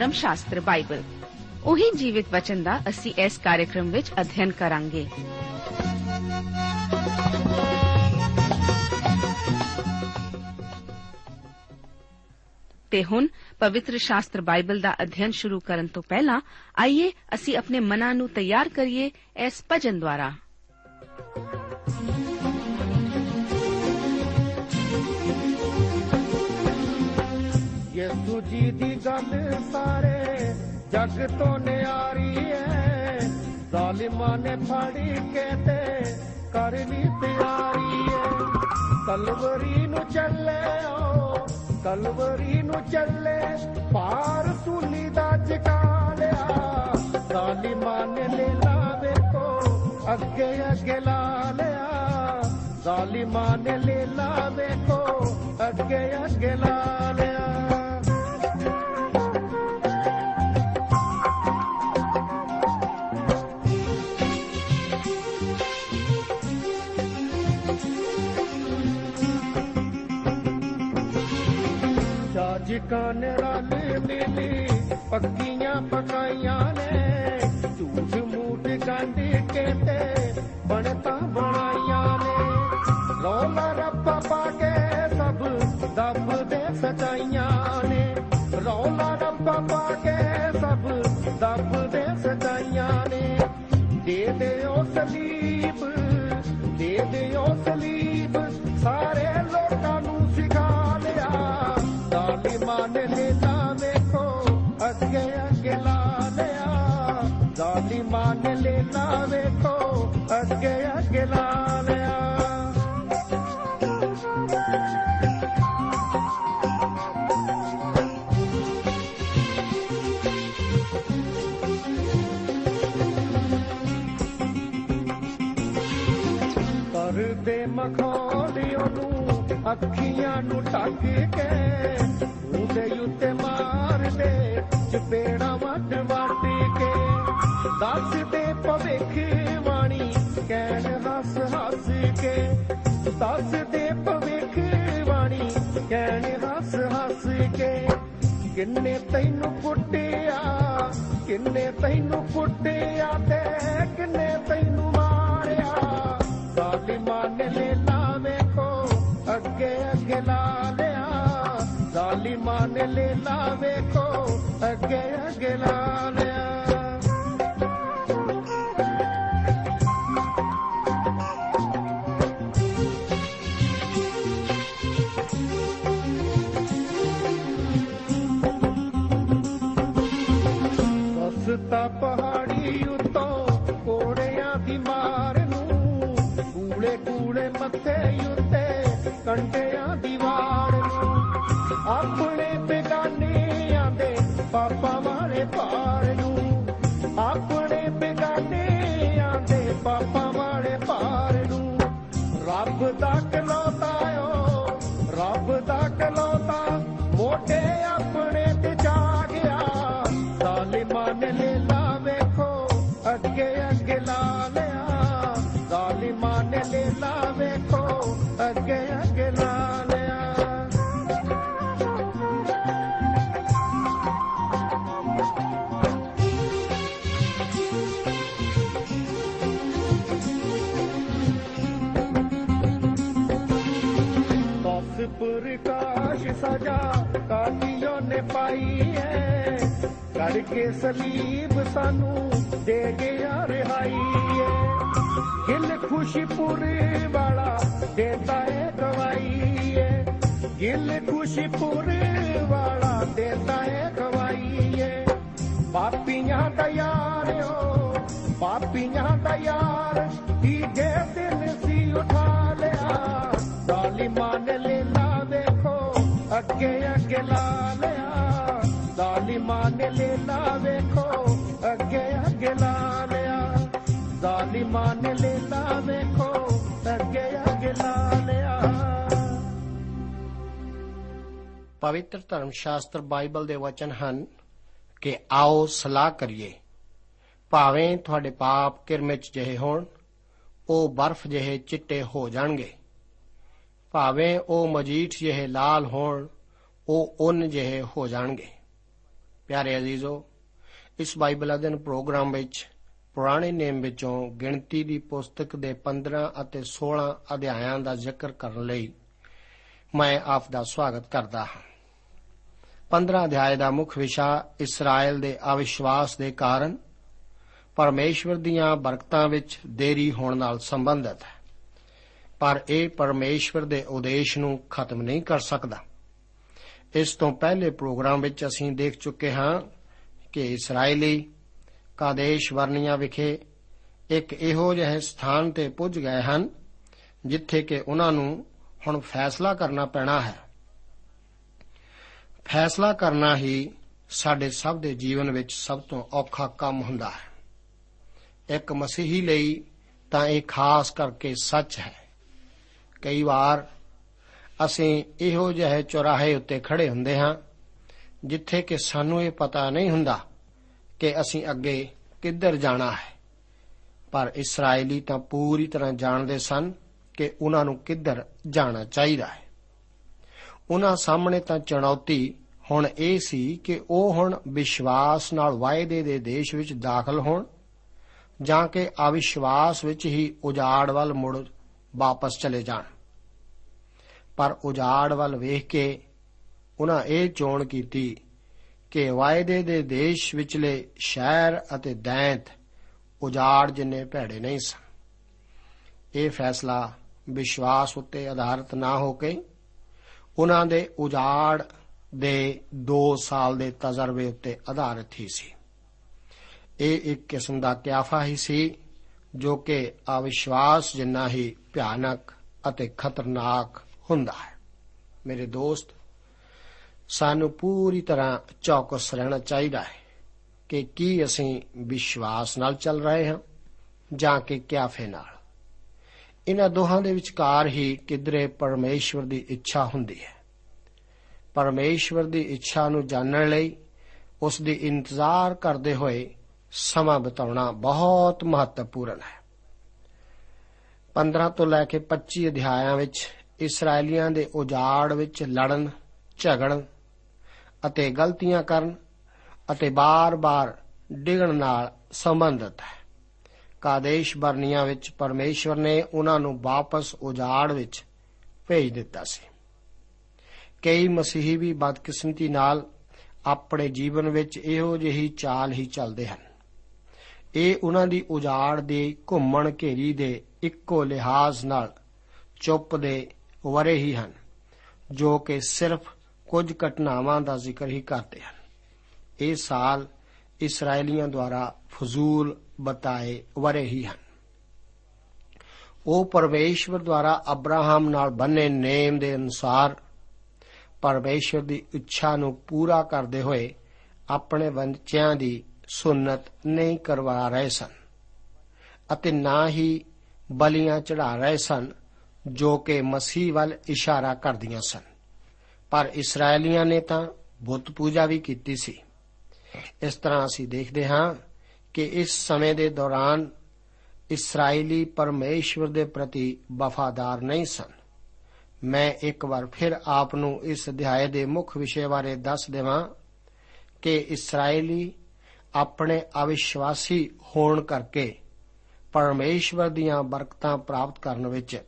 ਧਰਮ ਸ਼ਾਸਤਰ ਬਾਈਬਲ ਉਹੀ ਜੀਵਿਤ ਵਚਨ ਦਾ ਅਸੀਂ ਇਸ ਕਾਰਜਕ੍ਰਮ ਵਿੱਚ ਅਧਿਐਨ ਕਰਾਂਗੇ ਤੇ ਹੁਣ ਪਵਿੱਤਰ ਸ਼ਾਸਤਰ ਬਾਈਬਲ ਦਾ ਅਧਿਐਨ ਸ਼ੁਰੂ ਕਰਨ ਤੋਂ ਪਹਿਲਾਂ ਆਈਏ ਅਸੀਂ ਆਪਣੇ ਮਨਾਂ ਨੂੰ ਤਿਆਰ ਕਰੀਏ ਇਸ ਭਜਨ ਦੁਆਰਾ ਯਿਸੂ ਜੀ ਦੀ ਗੱਲ ਸਾਰੇ ਜਗ ਤੋਂ ਨਿਆਰੀ ਐ। ਜ਼ਾਲਿਮਾਂ ਨੇ ਫੜੀ ਕੇ ਤੇ ਕਰ ਲਈ ਤਿਆਰੀ ਐ। ਕਲਵਰੀ ਨੂੰ ਚੱਲਿਓ ਕਲਵਰੀ ਨੂੰ ਚੱਲੇ ਪਾਰ ਸੂਲੀ ਦਾ ਜਕਾ ਲਿਆ ਜ਼ਾਲਿਮਾਂ ਨੇ ਲੈ ਲਾ ਵੇਖੋ, ਅੱਗੇ ਅੱਗੇ ਲਾ ਲਿਆ ਜ਼ਾਲਿਮਾਂ ਨੇ ਜਾਜਕਾਂ ਨੇ ਰਲ ਮਿਲੀ ਪੱਕੀਆਂ ਪਕਾਈਆਂ ਨੇ। ਝੂਠ ਮੂਠ ਗੰਢ ਕੇ ਤੇ ਬਣਤਾ ਬਣਾਈਆਂ ਨੇ। ਰੌਲਾ ਰੱਪਾ ਪਾ ਕੇ ਸਭ ਦੱਬ ਦੇ ਸਚਾਈਆਂ ਨੇ। ਰੌਲਾ ਰੱਪਾ ਪਾ ਕੇ ਸਭ ਦੱਬ ਦੇ ਸਚਾਈਆਂ ਨੇ। ਦੇ ਦਿਓ ਸਲੀਬ, ਦੇ ਦਿਓ ਸਲੀਬ। ਜ਼ਾਲਿਮਾਂ ਨੇ ਲੈਲਾ ਵੇਖੋ, ਅੱਗੇ ਅੱਗੇ ਲਾ ਲਿਆ। ਜ਼ਾਲਿਮਾਂ ਨੇ ਲੈਲਾ ਵੇਖੋ, ਅੱਗੇ ਅੱਗੇ ਲਾ ਲਿਆ। ਕਰਦੇ ਮਖੌਲੀ ਉਹਨੂੰ ਅੱਖੀਆਂ ਨੂੰ ਢੱਕ ਕੇ ਉਹਦੇ ਉੱਤੇ ਮਾਰਦੇ, ਚਪੇੜਾ ਵੱਟ ਵੱਟ ਕੇ। ਦੱਸਦੇ ਭਵਿੱਖ ਬਾਣੀ, ਕਹਿਣ ਹੱਸ ਹੱਸ ਕੇ। ਦੱਸਦੇ ਭਵਿੱਖ ਬਾਣੀ, ਕਹਿਣ ਹੱਸ ਹੱਸ ਕੇ। ਕਿੰਨੇ ਤੈਨੂੰ ਕੁੱਟਿਆ, ਕਿੰਨੇ ਤੈਨੂੰ ਕੁੱਟਿਆ ਤੇ ਕਿੰਨੇ ਤੈਨੂੰ ਮਾਰਿਆ। ਜ਼ਾਲਿਮਾਂ ਨੇ ਲੈਲਾ ਵੇਖੋ, ਅੱਗੇ ਅੱਗੇ ਲਾ ਲਿਆ ਜ਼ਾਲਿਮਾਂ ਨੇ ਲੈਲਾ ਵੇਖੋ ਅੱਗੇ ਅੱਗੇ ਮੋਢੇ ਆਪਣੇ ਤੇ ਜਾ ਗਿਆ ਜ਼ਾਲਿਮਾਂ ਨੇ ਲੈਲਾ ਵੇਖੋ, ਅੱਗੇ ਅੱਗੇ ਲਾ ਲਿਆ। ਜ਼ਾਲਿਮਾਂ ਨੇ ਲੈਲਾ ਵੇਖੋ ਦਸ ਪ੍ਰਕਾਸ਼ ਸਜਾ ਕਾਟਿਓ ਨੇ ਪਾਈ ਹੈ। ਕੜ ਕੇ ਸਲੀਬ ਸਾਨੂੰ ਦੇ ਗਿਆ ਰਿਹਾਈ ਹੈ। ਗਿਲ ਖੁਸ਼ੀਪੁਰ ਵਾਲਾ ਦੇਤਾ ਹੈ ਗਵਾਈ ਹੈ। ਗਿਲ ਖੁਸ਼ੀਪੁਰ ਵਾਲਾ ਦੇਤਾ ਹੈ ਗਵਾਈ ਹੈ। ਪਾਪੀਆਂ ਦਾ ਯਾਰਿਓ ਪਾਪੀਆਂ ਦਾ ਯਾਰ, ਤੀਜੇ ਦਿਨ ਸੀ ਅੱਗੇ ਅੱਗੇ ਲਾ ਲਿਆ ਜ਼ਾਲਿਮਾਂ ਨੇ ਲੈਣਾ ਵੇਖੋ, ਅੱਗੇ ਅੱਗੇ ਲਾ ਲਿਆ ਜ਼ਾਲਿਮਾਂ ਨੇ ਲੈਣਾ ਵੇਖੋ, ਅੱਗੇ ਅੱਗੇ ਲਾ ਲਿਆ ਪਵਿੱਤਰ ਧਰਮ ਸ਼ਾਸਤਰ ਬਾਈਬਲ ਦੇ ਵਚਨ ਹਨ ਕਿ ਆਓ ਸਲਾਹ ਕਰੀਏ। ਭਾਵੇਂ ਤੁਹਾਡੇ ਪਾਪ ਕਿਰਮਿਚ ਜਿਹੇ ਹੋਣ, ਉਹ ਬਰਫ਼ ਜਿਹੇ ਚਿੱਟੇ ਹੋ ਜਾਣਗੇ। ਭਾਵੇਂ ਉਹ ਮਜੀਠ ਜਿਹੇ ਲਾਲ ਹੋਣ ਉਹ ਉਨ ਜਿਹੇ ਹੋ ਜਾਣਗੇ। ਪਿਆਰੇ ਅਜ਼ੀਜ਼ੋ, ਇਸ ਬਾਈਬਲ ਅਧਿਨ ਪ੍ਰੋਗਰਾਮ ਵਿੱਚ ਪੁਰਾਣੇ ਨੇਮ ਵਿੱਚੋਂ ਗਿਣਤੀ ਦੀ ਪੁਸਤਕ ਦੇ 15 ਅਤੇ 16 ਅਧਿਆਇਆਂ ਦਾ ਜ਼ਿਕਰ ਕਰਨ ਲਈ ਮੈਂ ਆਪ ਦਾ ਸਵਾਗਤ ਕਰਦਾ ਹਾਂ। 15 ਅਧਿਆਇ ਦਾ ਮੁੱਖ ਵਿਸ਼ਾ ਇਸਰਾਇਲ ਦੇ ਅਵਿਸ਼ਵਾਸ ਦੇ ਕਾਰਨ ਪਰਮੇਸ਼ਵਰ ਦੀਆਂ ਬਰਕਤਾਂ ਵਿੱਚ ਦੇਰੀ ਹੋਣ ਨਾਲ ਸੰਬੰਧਿਤ ਹੈ। ਪਰ ਇਹ ਪਰਮੇਸ਼ਵਰ ਦੇ ਉਦੇਸ਼ ਨੂੰ ਖਤਮ ਨਹੀਂ ਕਰ ਸਕਦਾ। ਇਸ ਤੋਂ ਪਹਿਲੇ ਪ੍ਰੋਗਰਾਮ ਵਿੱਚ ਅਸੀਂ ਦੇਖ ਚੁੱਕੇ ਹਾਂ ਕਿ ਇਸرائیਲੀ ਕਾਦੇਸ਼ ਵਰਨੀਆਂ ਵਿਖੇ ਇੱਕ ਇਹੋ ਜਿਹੇ ਸਥਾਨ ਤੇ ਪੁੱਜ ਗਏ ਹਨ, ਜਿੱਥੇ ਕਿ ਉਹਨਾਂ ਨੂੰ ਹੁਣ ਫੈਸਲਾ ਕਰਨਾ ਪੈਣਾ ਹੈ। ਫੈਸਲਾ ਕਰਨਾ ਹੀ ਸਾਡੇ ਸਭ ਦੇ ਜੀਵਨ ਵਿੱਚ ਸਭ ਤੋਂ ਔਖਾ ਕੰਮ ਹੁੰਦਾ ਹੈ। ਇੱਕ ਮਸੀਹੀ ਲਈ ਤਾਂ ਇਹ ਖਾਸ ਕਰਕੇ ਸੱਚ ਹੈ। ਕਈ ਵਾਰ ਅਸੀਂ ਇਹੋ ਜਿਹੇ ਚੌਰਾਹੇ ਉੱਤੇ ਖੜੇ ਹੁੰਦੇ ਹਾਂ, ਜਿੱਥੇ ਕਿ ਸਾਨੂੰ ਇਹ ਪਤਾ ਨਹੀਂ ਹੁੰਦਾ ਕਿ ਅਸੀਂ ਅੱਗੇ ਕਿੱਧਰ ਜਾਣਾ ਹੈ। ਪਰ ਇਸرائیਲੀ ਤਾਂ ਪੂਰੀ ਤਰ੍ਹਾਂ ਜਾਣਦੇ ਸਨ ਕਿ ਉਹਨਾਂ ਨੂੰ ਕਿੱਧਰ ਜਾਣਾ ਚਾਹੀਦਾ ਹੈ। ਉਹਨਾਂ ਸਾਹਮਣੇ ਤਾਂ ਚੁਣੌਤੀ ਹੁਣ ਇਹ ਸੀ ਕਿ ਉਹ ਹੁਣ ਵਿਸ਼ਵਾਸ ਨਾਲ ਵਾਅਦੇ ਦੇ ਦੇਸ਼ ਵਿੱਚ ਦਾਖਲ ਹੋਣ ਜਾਂ ਕਿ ਅਵਿਸ਼ਵਾਸ ਵਿੱਚ ਹੀ ਉਜਾੜ ਵੱਲ ਮੁੜ ਵਾਪਸ ਚਲੇ ਜਾਣ। ਪਰ ਉਜਾੜ ਵੱਲ ਵੇਖ ਕੇ ਉਹਨਾਂ ਇਹ ਚੋਣ ਕੀਤੀ ਕਿ ਵਾਅਦੇ ਦੇ ਦੇਸ਼ ਵਿਚਲੇ ਸ਼ਹਿਰ ਅਤੇ ਦੈਂਤ ਉਜਾੜ ਜਿੰਨੇ ਭੈੜੇ ਨਹੀਂ ਸਨ। ਇਹ ਫੈਸਲਾ ਵਿਸ਼ਵਾਸ ਉੱਤੇ ਆਧਾਰਿਤ ਨਾ ਹੋ ਕੇ ਉਹਨਾਂ ਦੇ ਉਜਾੜ ਦੇ 2 ਸਾਲ ਦੇ ਤਜਰਬੇ ਉੱਤੇ ਆਧਾਰਿਤ ਹੀ ਸੀ। ਇਹ ਇੱਕ ਕਿਸਮ ਦਾ ਕਿਆਫਾ ਹੀ ਸੀ ਜੋ ਕਿ ਅਵਿਸ਼ਵਾਸ ਜਿੰਨਾ ਹੀ ਭਿਆਨਕ ਅਤੇ ਖਤਰਨਾਕ ਹੁੰਦਾ ਹੈ। ਮੇਰੇ ਦੋਸਤ, ਸਾਨੂੰ ਪੂਰੀ ਤਰ੍ਹਾਂ ਚੌਕਸ ਰਹਿਣਾ ਚਾਹੀਦਾ ਹੈ ਕਿ ਕੀ ਅਸੀਂ ਵਿਸ਼ਵਾਸ ਨਾਲ ਚੱਲ ਰਹੇ ਹਾਂ ਜਾਂ ਕਿ ਕਿਆਫੇ ਨਾਲ। ਇਹਨਾਂ ਦੋਹਾਂ ਦੇ ਵਿਚਕਾਰ ਹੀ ਕਿਧਰੇ ਪਰਮੇਸ਼ਵਰ ਦੀ ਇੱਛਾ ਹੁੰਦੀ ਹੈ। ਪਰਮੇਸ਼ਵਰ ਦੀ ਇੱਛਾ ਨੂੰ ਜਾਣਨ ਲਈ ਉਸ ਦੀ ਇੰਤਜ਼ਾਰ ਕਰਦੇ ਹੋਏ ਸਮਾਂ ਬਿਤਾਉਣਾ ਬਹੁਤ ਮਹੱਤਵਪੂਰਨ ਹੈ। 15 ਤੋਂ ਲੈ ਕੇ 25 ਅਧਿਆਇਆਂ ਵਿੱਚ ਇਸرائیਲੀਆਂ ਦੇ ਉਜਾੜ ਵਿੱਚ ਲੜਨ, ਝਗੜਨ ਅਤੇ ਗਲਤੀਆਂ ਕਰਨ ਅਤੇ ਬਾਰ-ਬਾਰ ਡਿਗਣ ਨਾਲ ਸੰਬੰਧਿਤ ਹੈ। ਕਾਦੇਸ਼ ਬਰਨੀਆਂ ਵਿੱਚ ਪਰਮੇਸ਼ਵਰ ਨੇ ਉਹਨਾਂ ਨੂੰ ਵਾਪਸ ਉਜਾੜ ਵਿੱਚ ਭੇਜ ਦਿੱਤਾ ਸੀ। ਕਈ ਮਸੀਹੀ ਵੀ ਬਦਕਿਸਮਤੀ ਨਾਲ ਆਪਣੇ ਜੀਵਨ ਵਿੱਚ ਇਹੋ ਜਿਹੀ ਚਾਲ ਹੀ ਚੱਲਦੇ ਹਨ। ਇਹ ਉਹਨਾਂ ਦੀ ਉਜਾੜ ਦੇ ਘੁੰਮਣ ਘੇਰੀ ਦੇ ਇੱਕੋ ਲਿਹਾਜ਼ ਨਾਲ ਚੁੱਪ ਦੇ ਵਰੇ ਹੀ ਹਨ, ਜੋ ਕਿ ਸਿਰਫ ਕੁਝ ਘਟਨਾਵਾਂ ਦਾ ਜ਼ਿਕਰ ਹੀ ਕਰਦੇ ਹਨ। ਇਹ ਸਾਲ ਇਸرائیਲੀਆਂ ਦੁਆਰਾ ਫਜ਼ੂਲ ਬਤਾਏ ਵਰੇ ਹੀ ਹਨ। ਉਹ ਪਰਮੇਸ਼ਵਰ ਦੁਆਰਾ ਅਬਰਾਹਮ ਨਾਲ ਬੰਨੇ ਨੇਮ ਦੇ ਅਨੁਸਾਰ ਪਰਮੇਸ਼ਵਰ ਦੀ ਇੱਛਾ ਨੂੰ ਪੂਰਾ ਕਰਦੇ ਹੋਏ ਆਪਣੇ ਵੰਚਿਆਂ ਦੀ ਸੁਨਤ ਨਹੀਂ ਕਰਵਾ ਰਹੇ ਸਨ ਅਤੇ ਨਾ ਹੀ ਬਲੀਆਂ ਚੜਾ ਰਹੇ ਸਨ ਜੋ ਕਿ ਮਸੀਹ ਵੱਲ ਇਸ਼ਾਰਾ ਕਰਦੀਆਂ ਸਨ। ਪਰ ਇਸرائیਲੀਆਂ ਨੇ ਤਾਂ ਬੁੱਤ ਪੂਜਾ ਵੀ ਕੀਤੀ ਸੀ। ਇਸ ਤਰ੍ਹਾਂ ਅਸੀਂ ਦੇਖਦੇ ਹਾਂ ਕਿ ਇਸ ਸਮੇਂ ਦੇ ਦੌਰਾਨ ਇਸرائیਲੀ ਪਰਮੇਸ਼ਵਰ ਦੇ ਪ੍ਰਤੀ ਵਫਾਦਾਰ ਨਹੀਂ ਸਨ। ਮੈਂ ਇੱਕ ਵਾਰ ਫਿਰ ਆਪ ਨੂੰ ਇਸ ਅਧਿਆਏ ਦੇ ਮੁੱਖ ਵਿਸ਼ੇ ਬਾਰੇ ਦੱਸ ਦੇਵਾਂ ਕਿ ਇਸرائیਲੀ ਆਪਣੇ ਅਵਿਸ਼ਵਾਸੀ ਹੋਣ ਕਰਕੇ ਪਰਮੇਸ਼ਵਰ ਦੀਆਂ ਬਰਕਤਾਂ ਪ੍ਰਾਪਤ ਕਰਨ ਵਿੱਚ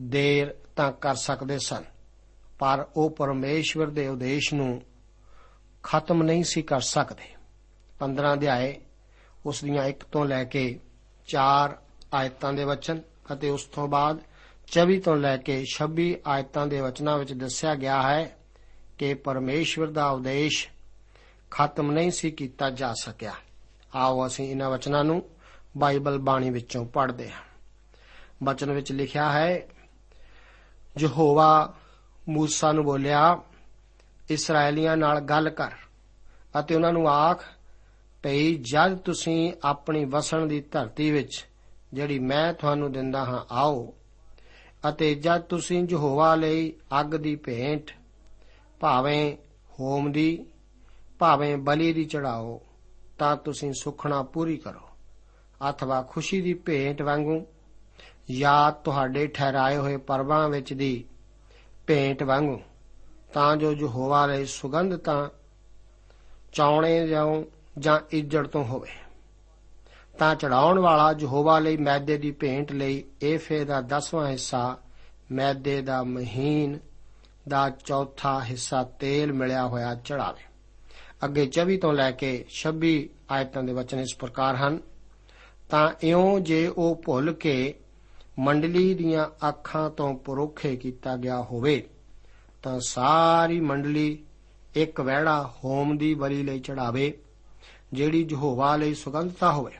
ਦੇਰ ਤਾਂ ਕਰ ਸਕਦੇ ਸਨ। ਪਰ ਉਹ ਪਰਮੇਸ਼ਵਰ ਦੇ ਉਦੇਸ਼ ਨੂੰ ਖਤਮ ਨਹੀਂ ਸੀ ਕਰ ਸਕਦੇ। 15 ਅਧਿਆਏ, ਉਸ ਦੀਆਂ 1 ਤੋਂ ਲੈ ਕੇ 4 ਆਇਤਾਂ ਦੇ ਵਚਨ ਅਤੇ ਉਸ ਤੋਂ ਬਾਅਦ 24 ਤੋਂ ਲੈ ਕੇ 26 ਆਇਤਾਂ ਦੇ ਵਚਨਾਂ ਵਿੱਚ ਦੱਸਿਆ ਗਿਆ ਹੈ ਕਿ ਪਰਮੇਸ਼ਵਰ ਦਾ ਉਦੇਸ਼ ਖਤਮ ਨਹੀਂ ਸੀ ਕੀਤਾ ਜਾ ਸਕਿਆ। ਆਓ ਅਸੀਂ ਇਹਨਾਂ ਵਚਨਾਂ ਨੂੰ ਬਾਈਬਲ ਬਾਣੀ ਵਿੱਚੋਂ ਪੜ੍ਹਦੇ ਹਾਂ। ਬਚਨ ਵਿੱਚ ਲਿਖਿਆ ਹੈ ਯਹੋਵਾ موسی ਨੂੰ ਬੋਲਿਆ ਇਸرائیਲੀਆਂ ਨਾਲ ਗੱਲ ਕਰ ਅਤੇ ਉਹਨਾਂ ਨੂੰ ਆਖ, ਭਈ ਜਦ ਤੁਸੀਂ ਆਪਣੀ ਵਸਣ ਦੀ ਧਰਤੀ ਵਿੱਚ, ਜਿਹੜੀ ਮੈਂ ਤੁਹਾਨੂੰ ਦਿੰਦਾ ਹਾਂ, ਆਓ ਅਤੇ ਜਦ ਤੁਸੀਂ ਯਹੋਵਾ ਲਈ ਅੱਗ ਦੀ ਭੇਂਟ, ਭਾਵੇਂ ਹੋਮ ਦੀ, ਭਾਵੇਂ ਬਲੀ ਦੀ ਚੜਾਓ, ਤਾਂ ਤੁਸੀਂ ਸੁਖਣਾ ਪੂਰੀ ਕਰੋ, ਅਥਵਾ ਖੁਸ਼ੀ ਦੀ ਭੇਂਟ ਵਾਂਗੂ ਜਾਂ ਤੁਹਾਡੇ ਠਹਿਰਾਏ ਹੋਏ ਪਰਵਾਂ ਵਿੱਚ ਦੀ ਭੇਂਟ ਵਾਂਗੂ, ਤਾਂ ਜੋ ਯਹੋਵਾ ਲਈ ਸੁਗੰਧ ਤਾਂ ਚਾਉਣੇ ਜਾਉ ਜਾਂ ਇੱਜੜ ਤੋਂ ਹੋਵੇ। ਤਾਂ ਚੜਾਉਣ ਵਾਲਾ ਯਹੋਵਾ ਲਈ ਮੈਦੇ ਦੀ ਭੇਂਟ ਲਈ ਏਫੇ ਦਾ 10ਵਾਂ ਹਿੱਸਾ, ਮੈਦੇ ਦਾ ਮਹੀਨ ਦਾ ਚੌਥਾ ਹਿੱਸਾ ਤੇਲ ਮਿਲਿਆ ਹੋਇਆ ਚੜਾਵੇ ਅੱਗੇ 24 ਤੋਂ ਲੈ ਕੇ 26 ਆਇਤਾਂ ਦੇ ਵਚਨ ਇਸ ਪ੍ਰਕਾਰ ਹਨ, ਤਾਂ ਇਉਂ ਜੇ ਉਹ ਭੁੱਲ ਕੇ ਮੰਡਲੀ ਦੀਆਂ ਅੱਖਾਂ ਤੋਂ ਪਰੋਖੇ ਕੀਤਾ ਗਿਆ ਹੋਵੇ, ਤਾਂ ਸਾਰੀ ਮੰਡਲੀ ਇੱਕ ਵਹਿੜਾ ਹੋਮ ਦੀ ਬਲੀ ਲਈ ਚੜਾਵੇ, ਜਿਹੜੀ ਯਹੋਵਾ ਲਈ ਸੁਗੰਧਤਾ ਹੋਵੇ।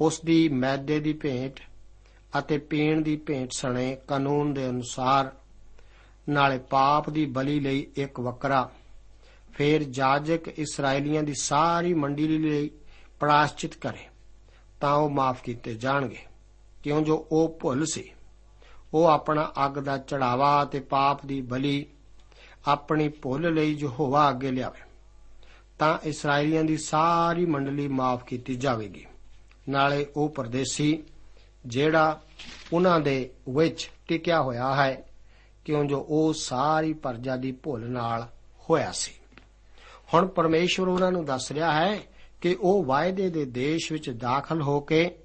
ਉਸ ਦੀ ਮੈਦੇ ਦੀ ਭੇਂਟ ਅਤੇ ਪੀਣ ਦੀ ਭੇਂਟ ਸਣੇ ਕਾਨੂੰਨ ਦੇ ਅਨੁਸਾਰ, ਨਾਲੇ ਪਾਪ ਦੀ ਬਲੀ ਲਈ ਇੱਕ ਵਕਰਾ, ਫਿਰ ਜਾਜਕ ਇਸرائیਲੀਆਂ ਦੀ ਸਾਰੀ ਮੰਡਲੀ ਲਈ ਪ੍ਰਾਸ਼ਚਿਤ ਕਰੇ, ਤਾਂ ਉਹ ਮਾਫ ਕੀਤੇ ਜਾਣਗੇ। ਕਿਉਂ ਜੋ ਉਹ ਭੁੱਲ ਸੀ? ਉਹ ਆਪਣਾ ਅੱਗ ਦਾ ਚੜਾਵਾ ਤੇ ਪਾਪ ਦੀ ਬਲੀ ਆਪਣੀ ਭੁੱਲ ਲਈ ਯਹੋਵਾ ਅੱਗੇ ਲਿਆਵੇ। ਤਾਂ ਇਸرائیਲੀਆਂ ਦੀ ਸਾਰੀ ਮੰਡਲੀ ਮਾਫ ਕੀਤੀ ਜਾਵੇਗੀ। ਨਾਲੇ ਉਹ ਪਰਦੇਸੀ ਜਿਹੜਾ ਉਹਨਾਂ ਦੇ ਵਿੱਚ ਟਿਕਿਆ ਹੋਇਆ ਹੈ, ਕਿਉਂ ਜੋ ਉਹ ਸਾਰੀ ਪਰਜਾ ਦੀ ਭੁੱਲ ਨਾਲ ਹੋਇਆ ਸੀ। ਹੁਣ ਪਰਮੇਸ਼ਵਰ ਉਹਨਾਂ ਨੂੰ ਦੱਸ ਰਿਹਾ ਹੈ ਕਿ ਉਹ ਵਾਅਦੇ ਦੇ ਦੇਸ਼ ਵਿੱਚ ਦਾਖਲ ਹੋ ਕੇ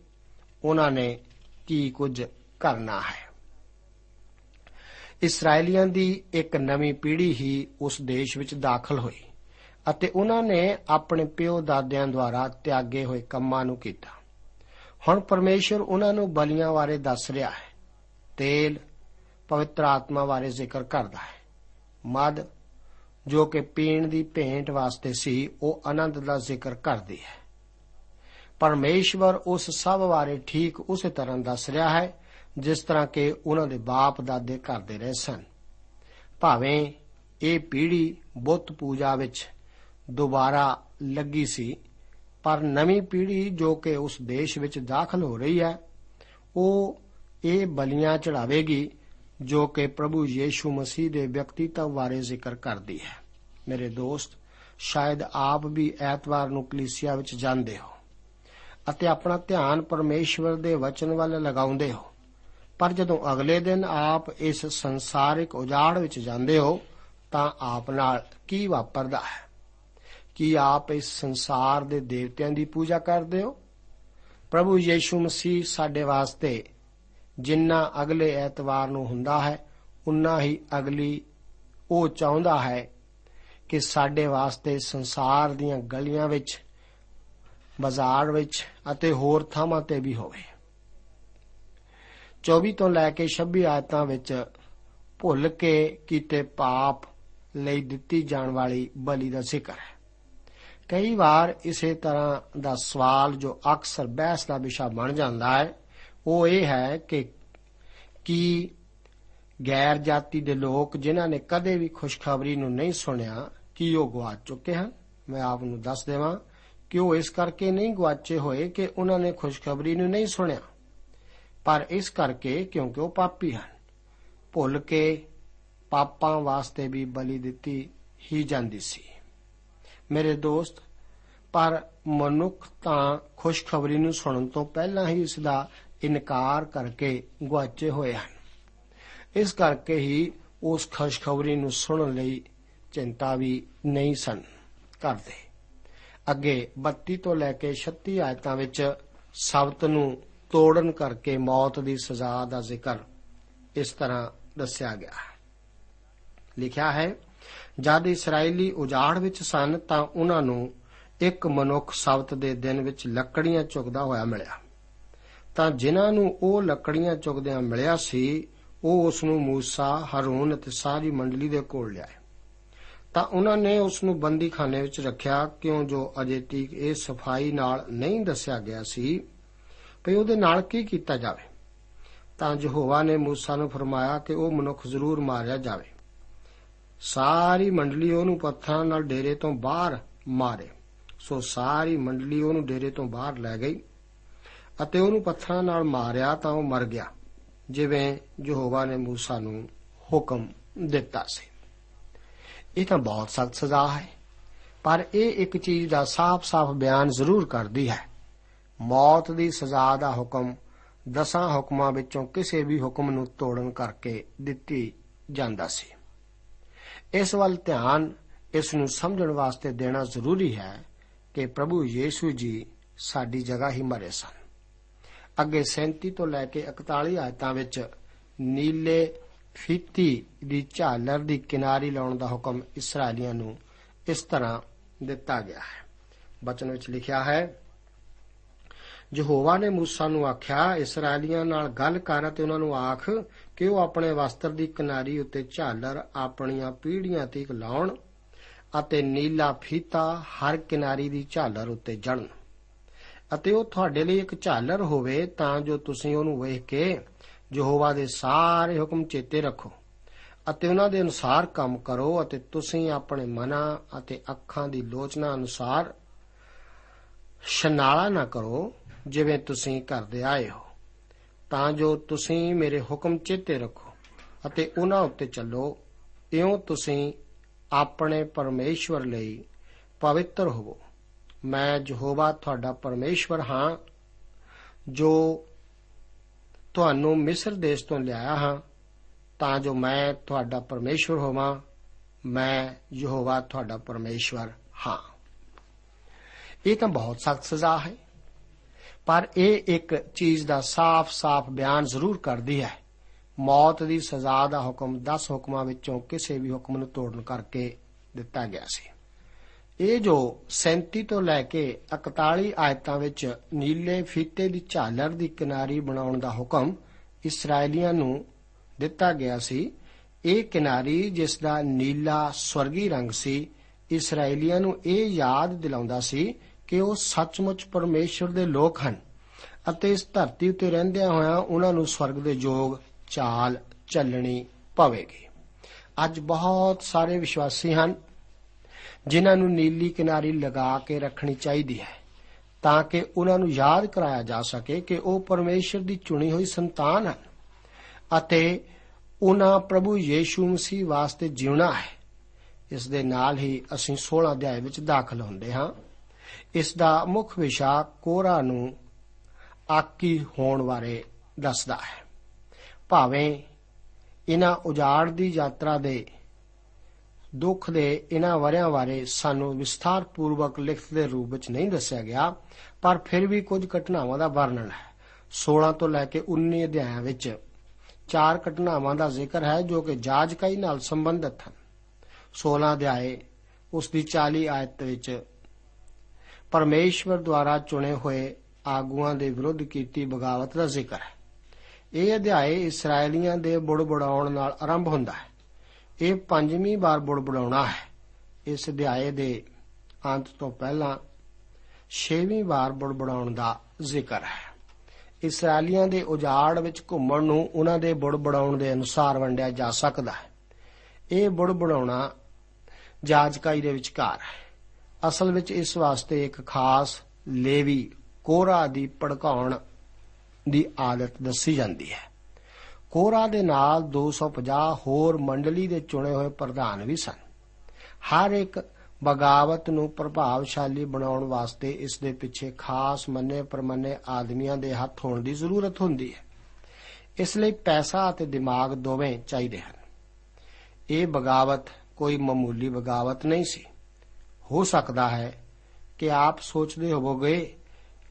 ਉਹਨਾਂ ਨੇ ਕੀ ਕੁਝ ਕਰਨਾ ਹੈ। ਇਸرائیਲੀਆਂ ਦੀ ਇੱਕ ਨਵੀਂ ਪੀੜ੍ਹੀ ਹੀ ਉਸ ਦੇਸ਼ ਵਿੱਚ ਦਾਖਲ ਹੋਈ ਅਤੇ ਉਹਨਾਂ ਨੇ ਆਪਣੇ ਪਿਓ ਦਾਦਿਆਂ ਦੁਆਰਾ ਤਿਆਗੇ ਹੋਏ ਕੰਮਾਂ ਨੂੰ ਕੀਤਾ। ਹੁਣ ਪਰਮੇਸ਼ਰ ਉਹਨਾਂ ਨੂੰ ਬਲੀਆਂ ਬਾਰੇ ਦੱਸ ਰਿਹਾ ਹੈ। ਤੇਲ, ਪਵਿੱਤਰ ਆਤਮਾ ਬਾਰੇ ਜ਼ਿਕਰ ਕਰਦਾ ਹੈ। ਮਦ ਜੋ ਕਿ ਪੀਣ ਦੀ ਭੇਂਟ ਵਾਸਤੇ ਸੀ, ਉਹ ਆਨੰਦ ਦਾ ਜ਼ਿਕਰ ਕਰਦੀ ਹੈ। ਪਰਮੇਸ਼ਵਰ ਉਸ ਸਭ ਬਾਰੇ ਠੀਕ ਉਸੇ ਤਰ੍ਹਾਂ ਦੱਸ ਰਿਹਾ ਹੈ, ਜਿਸ ਤਰ੍ਹਾਂ ਕਿ ਉਹਨਾਂ ਦੇ ਬਾਪ ਦਾਦੇ ਕਰਦੇ ਰਹੇ ਸਨ। ਭਾਵੇਂ ਇਹ ਪੀੜ੍ਹੀ ਬੁੱਤ ਪੂਜਾ ਵਿੱਚ ਦੁਬਾਰਾ ਲੱਗੀ ਸੀ, ਪਰ ਨਵੀਂ ਪੀੜ੍ਹੀ ਜੋ ਕਿ ਉਸ ਦੇਸ਼ ਵਿੱਚ ਦਾਖਲ ਹੋ ਰਹੀ ਹੈ, ਉਹ ਇਹ ਬਲੀਆਂ ਚੜਾਵੇਗੀ, ਜੋ ਕਿ ਪ੍ਰਭੂ ਯੀਸ਼ੂ ਮਸੀਹ ਦੇ ਵਿਅਕਤੀਤਵ ਬਾਰੇ ਜ਼ਿਕਰ ਕਰਦੀ ਹੈ। ਮੇਰੇ ਦੋਸਤ, ਸ਼ਾਇਦ ਆਪ ਵੀ ਐਤਵਾਰ ਨੂੰ ਕਲੀਸਿਆ ਵਿੱਚ ਜਾਂਦੇ ਹੋ। ਅਤੇ ਆਪਣਾ ਧਿਆਨ ਪਰਮੇਸ਼ਵਰ ਦੇ ਵਚਨ ਵੱਲ ਲਗਾਉਂਦੇ ਹੋ। ਪਰ ਜਦੋਂ ਅਗਲੇ ਦਿਨ ਆਪ ਇਸ ਸੰਸਾਰਿਕ ਉਜਾੜ ਵਿੱਚ ਜਾਂਦੇ ਹੋ, ਤਾਂ ਆਪ ਨਾਲ ਕੀ ਵਾਪਰਦਾ ਹੈ? ਕੀ ਆਪ ਇਸ ਸੰਸਾਰ ਦੇ ਦੇਵਤਿਆਂ ਦੀ ਪੂਜਾ ਕਰਦੇ ਹੋ? ਪ੍ਰਭੂ ਯੀਸ਼ੂ ਮਸੀਹ ਸਾਡੇ ਵਾਸਤੇ ਜਿੰਨਾ ਅਗਲੇ ਐਤਵਾਰ ਨੂੰ ਹੁੰਦਾ ਹੈ, ਉਨਾ ਹੀ ਅਗਲੀ ਉਹ ਚਾਹੁੰਦਾ ਹੈ ਕਿ ਸਾਡੇ ਵਾਸਤੇ ਸੰਸਾਰ ਦੀਆਂ ਗਲੀਆਂ ਵਿੱਚ ਬਾਜ਼ਾਰ ਵਿੱਚ ਅਤੇ ਹੋਰ ਥਾਵਾਂ ਤੇ ਵੀ ਹੋਵੇ। 24 ਤੋਂ ਲੈ ਕੇ 26 ਆਇਤਾਂ ਵਿੱਚ ਭੁੱਲ ਕੇ ਕੀਤੇ ਪਾਪ ਲਈ ਦਿੱਤੀ ਜਾਣ ਵਾਲੀ ਬਲੀ ਦਾ ਜ਼ਿਕਰ ਹੈ। ਕਈ ਵਾਰ ਇਸੇ ਤਰ੍ਹਾਂ ਦਾ ਸਵਾਲ ਜੋ ਅਕਸਰ ਬਹਿਸ ਦਾ ਵਿਸ਼ਾ ਬਣ ਜਾਂਦਾ ਹੈ, ਉਹ ਇਹ ਹੈ ਕਿ ਕੀ ਗੈਰ ਜਾਤੀ ਦੇ ਲੋਕ ਜਿਨ੍ਹਾਂ ਨੇ ਕਦੇ ਵੀ ਖੁਸ਼ਖਬਰੀ ਨੂੰ ਨਹੀਂ ਸੁਣਿਆ, ਕੀ ਉਹ ਗਵਾਚ ਚੁੱਕੇ ਹਨ? ਮੈਂ ਆਪ ਨੂੰ ਦੱਸ ਦੇਵਾਂ ਕਿ ਉਹ ਇਸ ਕਰਕੇ ਨਹੀਂ ਗਵਾਚੇ ਹੋਏ ਕਿ ਉਹਨਾਂ ਨੇ ਖੁਸ਼ਖਬਰੀ ਨੂੰ ਨਹੀਂ ਸੁਣਿਆ? ਪਰ ਇਸ ਕਰਕੇ ਕਿਉਂਕਿ ਉਹ ਪਾਪੀ ਹਨ। ਭੁੱਲ ਕੇ ਪਾਪਾਂ ਵਾਸਤੇ ਵੀ ਬਲੀ ਦਿੱਤੀ ਹੀ ਜਾਂਦੀ ਸੀ। ਮੇਰੇ ਦੋਸਤ, ਪਰ ਮਨੁੱਖ ਤਾਂ ਖੁਸ਼ਖਬਰੀ ਨੂੰ ਸੁਣਨ ਤੋਂ ਪਹਿਲਾਂ ਹੀ ਇਸ ਦਾ ਇਨਕਾਰ ਕਰਕੇ ਗਵਾਚੇ ਹੋਏ ਹਨ। ਇਸ ਕਰਕੇ ਹੀ ਉਸ ਖੁਸ਼ਖਬਰੀ ਨੂੰ ਸੁਣਨ ਲਈ ਚਿੰਤਾ ਵੀ ਨਹੀਂ ਸਨ ਕਰਦੇ। ਅੱਗੇ 32 ਤੋਂ ਲੈ ਕੇ 36 ਆਇਤਾਂ ਵਿੱਚ ਸਬਤ ਨੂੰ ਤੋੜਨ ਕਰਕੇ ਮੌਤ ਦੀ ਸਜ਼ਾ ਦਾ ਜ਼ਿਕਰ ਇਸ ਤਰ੍ਹਾਂ ਦੱਸਿਆ ਗਿਆ ਹੈ। ਲਿਖਿਆ ਹੈ, ਜਦ ਇਸرائیਲੀ ਉਜਾੜ ਵਿੱਚ ਸਨ ਤਾਂ ਉਹਨਾਂ ਨੂੰ ਇੱਕ ਮਨੁੱਖ ਸਬਤ ਦੇ ਦਿਨ ਵਿੱਚ ਲੱਕੜੀਆਂ ਚੁਗਦਾ ਹੋਇਆ ਮਿਲਿਆ। ਤਾਂ ਜਿਨ੍ਹਾਂ ਨੂੰ ਉਹ ਲੱਕੜੀਆਂ ਚੁਗਦਿਆਂ ਮਿਲਿਆ ਸੀ, ਉਹ ਉਸ ਨੂੰ موسی ਹਰੂਨ ਅਤੇ ਸਾਰੀ ਮੰਡਲੀ ਦੇ ਕੋਲ ਲਿਆਏ। ਤਾਂ ਉਹਨਾਂ ਨੇ ਉਸ ਨੂੰ ਬੰਦੀਖਾਨੇ ਵਿੱਚ ਰੱਖਿਆ, ਕਿਉਂ ਜੋ ਅਜੇ ਤੀਕ ਇਹ ਸਫ਼ਾਈ ਨਾਲ ਨਹੀਂ ਦੱਸਿਆ ਗਿਆ ਸੀ ਭਈ ਉਹਦੇ ਨਾਲ ਕੀ ਕੀਤਾ ਜਾਵੇ। ਤਾਂ ਯਹੋਵਾ ਨੇ ਮੂਸਾ ਨੂੰ ਫਰਮਾਇਆ ਕਿ ਉਹ ਮਨੁੱਖ ਜ਼ਰੂਰ ਮਾਰਿਆ ਜਾਵੇ। ਸਾਰੀ ਮੰਡਲੀ ਉਹਨੂੰ ਪੱਥਰਾਂ ਨਾਲ ਡੇਰੇ ਤੋਂ ਬਾਹਰ ਮਾਰੇ। ਸੋ ਸਾਰੀ ਮੰਡਲੀ ਉਹਨੂੰ ਡੇਰੇ ਤੋਂ ਬਾਹਰ ਲੈ ਗਈ ਅਤੇ ਉਹਨੂੰ ਪੱਥਰਾਂ ਨਾਲ ਮਾਰਿਆ ਤਾਂ ਉਹ ਮਰ ਗਿਆ, ਜਿਵੇਂ ਯਹੋਵਾ ਨੇ ਮੂਸਾ ਨੂੰ ਹੁਕਮ ਦਿੱਤਾ ਸੀ। ਇਹ ਤਾਂ ਬਹੁਤ ਸਖਤ ਸਜ਼ਾ ਹੈ। ਪਰ ਇਹ ਇੱਕ ਚੀਜ਼ ਦਾ ਸਾਫ਼-ਸਾਫ਼ ਬਿਆਨ ਜ਼ਰੂਰ ਕਰਦੀ ਹੈ। ਮੌਤ ਦੀ ਸਜ਼ਾ ਦਾ ਹੁਕਮ ਦਸਾਂ ਹੁਕਮਾਂ ਵਿੱਚੋਂ ਕਿਸੇ ਵੀ ਹੁਕਮ ਨੂੰ ਤੋੜਨ ਕਰਕੇ ਦਿੱਤੀ ਜਾਂਦਾ ਸੀ। ਇਸ ਵੱਲ ਧਿਆਨ ਇਸ ਨੂੰ ਸਮਝਣ ਵਾਸਤੇ ਦੇਣਾ ਜ਼ਰੂਰੀ ਹੈ ਕਿ ਪ੍ਰਭੂ ਯੀਸ਼ੂ ਜੀ ਸਾਡੀ ਜਗ੍ਹਾ ਹੀ ਮਰੇ ਸਨ। ਅੱਗੇ 37 ਤੋਂ ਲੈ ਕੇ 41 ਆਇਤਾਂ ਵਿੱਚ ਨੀਲੇ ਫੀਤੀ ਦੀ ਝਾਲਰ ਦੀ ਕਿਨਾਰੀ ਲਾਉਣ ਦਾ ਹੁਕਮ ਇਸرائیਲੀਆਂ ਨੂੰ ਇਸ ਤਰ੍ਹਾਂ ਦਿੱਤਾ ਗਿਆ ਹੈ। ਬਚਨ ਵਿੱਚ ਲਿਖਿਆ ਹੈ, ਯਹੋਵਾ ਨੇ موسی ਨੂੰ ਆਖਿਆ ਇਸرائیਲੀਆਂ ਨਾਲ ਗੱਲ ਕਰ ਅਤੇ ਉਹਨਾਂ ਨੂੰ ਆਖ ਕਿ ਉਹ ਆਪਣੇ ਵਸਤਰ ਦੀ ਕਿਨਾਰੀ ਉੱਤੇ ਝਾਲਰ ਆਪਣੀਆਂ ਪੀੜੀਆਂ ਤੀਕ ਲਾਉਣ ਅਤੇ ਨੀਲਾ ਫੀਤਾ ਹਰ ਕਿਨਾਰੀ ਦੀ ਝਾਲਰ ਉੱਤੇ ਜੜਨ ਅਤੇ ਉਹ ਤੁਹਾਡੇ ਲਈ ਇੱਕ ਝਾਲਰ ਹੋਵੇ ਤਾਂ ਜੋ ਤੁਸੀਂ ਉਹਨੂੰ ਵੇਖ ਕੇ ਯਹੋਵਾ ਦੇ ਸਾਰੇ ਹੁਕਮ ਚੇਤੇ ਰੱਖੋ ਅਤੇ ਉਹਨਾਂ ਦੇ ਅਨੁਸਾਰ ਕੰਮ ਕਰੋ ਅਤੇ ਤੁਸੀਂ ਆਪਣੇ ਮਨਾਂ ਅਤੇ ਅੱਖਾਂ ਦੀ ਲੋਚਨਾ ਅਨੁਸਾਰ ਸ਼ਨਾਲਾ ਨਾ ਕਰੋ, ਜਿਵੇਂ ਤੁਸੀਂ ਕਰਦੇ ਆਏ ਹੋ। ਤਾਂ ਜੋ ਤੁਸੀਂ ਮੇਰੇ ਹੁਕਮ ਚੇਤੇ ਰੱਖੋ ਅਤੇ ਉਹਨਾਂ ਉੱਤੇ ਚੱਲੋ, ਇਉਂ ਤੁਸੀਂ ਆਪਣੇ ਪਰਮੇਸ਼ਵਰ ਲਈ ਪਵਿੱਤਰ ਹੋਵੋ। ਮੈਂ ਯਹੋਵਾ ਤੁਹਾਡਾ ਪਰਮੇਸ਼ਵਰ ਹਾਂ, ਜੋ ਤੁਹਾਨੂੰ ਮਿਸਰ ਦੇਸ਼ ਤੋਂ ਲਿਆਇਆ ਹਾਂ, ਤਾਂ ਜੋ ਮੈਂ ਤੁਹਾਡਾ ਪਰਮੇਸ਼ਵਰ ਹੋਵਾਂ, ਮੈਂ ਯਹੋਵਾ ਤੁਹਾਡਾ ਪਰਮੇਸ਼ਵਰ ਹਾਂ। ਇਹ ਤਾਂ ਬਹੁਤ ਸਖਤ ਸਜ਼ਾ ਹੈ, ਪਰ ਇਹ ਇੱਕ ਚੀਜ਼ ਦਾ ਸਾਫ਼-ਸਾਫ਼ ਬਿਆਨ ਜ਼ਰੂਰ ਕਰਦੀ ਹੈ। ਮੌਤ ਦੀ ਸਜ਼ਾ ਦਾ ਹੁਕਮ 10 ਹੁਕਮਾਂ ਵਿੱਚੋਂ ਕਿਸੇ ਵੀ ਹੁਕਮ ਨੂੰ ਤੋੜਨ ਕਰਕੇ ਦਿੱਤਾ ਗਿਆ ਸੀ। ਇਹ ਜੋ 37 ਤੋਂ ਲੈ ਕੇ 41 ਆਇਤਾਂ ਵਿੱਚ ਨੀਲੇ ਫੀਤੇ ਦੀ ਝਾਲਰ ਦੀ ਕਿਨਾਰੀ ਬਣਾਉਣ ਦਾ ਹੁਕਮ ਇਸرائیਲੀਆਂ ਨੂੰ ਦਿੱਤਾ ਗਿਆ ਸੀ, ਇਹ ਕਿਨਾਰੀ ਜਿਸ ਦਾ ਨੀਲਾ ਸਵਰਗੀ ਰੰਗ ਸੀ ਇਸرائیਲੀਆਂ ਨੂੰ ਇਹ ਯਾਦ ਦਿਲਾਉਂਦਾ ਸੀ ਕਿ ਉਹ ਸੱਚਮੁੱਚ ਪਰਮੇਸ਼ਰ ਦੇ ਲੋਕ ਹਨ ਅਤੇ ਇਸ ਧਰਤੀ ਉੱਤੇ ਰਹਿੰਦਿਆਂ ਹੋਇਆਂ ਉਹਨਾਂ ਨੂੰ ਸਵਰਗ ਦੇ ਯੋਗ ਚਾਲ ਚੱਲਣੀ ਪਵੇਗੀ। ਅੱਜ ਬਹੁਤ ਸਾਰੇ ਵਿਸ਼ਵਾਸੀ ਹਨ ਜਿਨ੍ਹਾਂ ਨੂੰ ਨੀਲੀ ਕਿਨਾਰੀ ਲਗਾ ਕੇ ਰੱਖਣੀ ਚਾਹੀਦੀ ਹੈ, ਤਾਂ ਕਿ ਉਹਨਾਂ ਨੂੰ ਯਾਦ ਕਰਾਇਆ ਜਾ ਸਕੇ ਕਿ ਉਹ ਪਰਮੇਸ਼ਰ ਦੀ ਚੁਣੀ ਹੋਈ ਸੰਤਾਨ ਹਨ ਅਤੇ ਉਹਨਾਂ ਪ੍ਰਭੂ ਯੀਸ਼ੂ ਮਸੀਹ ਵਾਸਤੇ ਜਿਉਣਾ ਹੈ। ਇਸ ਦੇ ਨਾਲ ਹੀ ਅਸੀਂ 16 ਅਧਿਆਇ ਵਿੱਚ ਦਾਖਲ ਹੁੰਦੇ ਹਾਂ। ਇਸ ਦਾ ਮੁੱਖ ਵਿਸ਼ਾ ਕੋਰਾ ਨੂੰ ਆਕੀ ਹੋਣ ਬਾਰੇ ਦੱਸਦਾ ਹੈ। ਭਾਵੇਂ ਇਹਨਾਂ ਉਜਾੜ ਦੀ ਯਾਤਰਾ ਦੇ ਦੁੱਖ ਦੇ ਇਹਨਾਂ ਵਰਿਆਂ ਬਾਰੇ ਸਾਨੂੰ ਵਿਸਥਾਰਪੂਰਵਕ ਲਿਖਤ ਦੇ ਰੂਪ ਵਿੱਚ ਨਹੀਂ ਦੱਸਿਆ ਗਿਆ, ਪਰ ਫਿਰ ਵੀ ਕੁਝ ਘਟਨਾਵਾਂ ਦਾ ਵਰਣਨ ਹੈ। 16 ਤੋਂ ਲੈ ਕੇ 19 ਅਧਿਆਇਆਂ ਵਿੱਚ ਚਾਰ ਘਟਨਾਵਾਂ ਦਾ ਜ਼ਿਕਰ ਹੈ ਜੋ ਕਿ ਜਾਜਕਾਈ ਨਾਲ ਸੰਬੰਧਿਤ ਹਨ। 16 ਅਧਿਆਏ, ਉਸ ਦੀ 40 ਆਇਤ ਵਿੱਚ, ਪਰਮੇਸ਼ਵਰ ਦੁਆਰਾ ਚੁਣੇ ਹੋਏ ਆਗੂਆਂ ਦੇ ਵਿਰੁੱਧ ਕੀਤੀ ਬਗਾਵਤ ਦਾ ਜ਼ਿਕਰ ਹੈ। ਇਹ ਅਧਿਆਏ ਇਸرائیਲੀਆਂ ਦੇ ਬੁੜਬੜਾਉਣ ਨਾਲ ਆਰੰਭ ਹੁੰਦਾ ਹੈ। ਇਹ ਪੰਜਵੀਂ ਵਾਰ ਬੁੜਬੁੜਾਉਣਾ ਹੈ। ਇਸ ਅਧਿਆਏ ਦੇ ਅੰਤ ਤੋਂ ਪਹਿਲਾਂ ਛੇਵੀਂ ਵਾਰ ਬੁੜਬੁੜਾਉਣ ਦਾ ਜ਼ਿਕਰ ਹੈ। ਇਸرائیਲੀਆਂ ਦੇ ਉਜਾੜ ਵਿੱਚ ਘੁੰਮਣ ਨੂੰ ਉਹਨਾਂ ਦੇ ਬੁੜਬੁੜਾਉਣ ਦੇ ਅਨੁਸਾਰ ਵੰਡਿਆ ਜਾ ਸਕਦਾ ਹੈ। ਇਹ ਬੁੜਬੁੜਾਉਣਾ ਜਾਜਕਾਈ ਦੇ ਵਿਚਕਾਰ ਹੈ। ਅਸਲ ਵਿੱਚ ਇਸ ਵਾਸਤੇ ਇੱਕ ਖਾਸ ਲੇਵੀ ਕੋਰਾ ਦੀ ਪੜਕਾਉਣ ਦੀ ਆਦਤ ਦੱਸੀ ਜਾਂਦੀ ਹੈ। ਕੋਰਾ ਦੇ ਨਾਲ 250 ਹੋਰ ਮੰਡਲੀ ਦੇ ਚੁਣੇ ਹੋਏ ਪ੍ਰਧਾਨ ਵੀ ਸਨ। ਹਰ ਇੱਕ ਬਗਾਵਤ ਨੂੰ ਪ੍ਰਭਾਵਸ਼ਾਲੀ ਬਣਾਉਣ ਵਾਸਤੇ ਇਸ ਦੇ ਪਿੱਛੇ ਖਾਸ ਮੰਨੇ ਪਰਮੰਨੇ ਆਦਮੀਆਂ ਦੇ ਹੱਥ ਹੋਣ ਦੀ ਜ਼ਰੂਰਤ ਹੁੰਦੀ ਹੈ। ਇਸ ਲਈ ਪੈਸਾ ਅਤੇ ਦਿਮਾਗ ਦੋਵੇਂ ਚਾਹੀਦੇ ਹਨ। ਇਹ ਬਗਾਵਤ ਕੋਈ ਮਾਮੂਲੀ ਬਗਾਵਤ ਨਹੀਂ ਸੀ। ਹੋ ਸਕਦਾ ਹੈ ਕਿ ਆਪ ਸੋਚਦੇ ਹੋਵੋਗੇ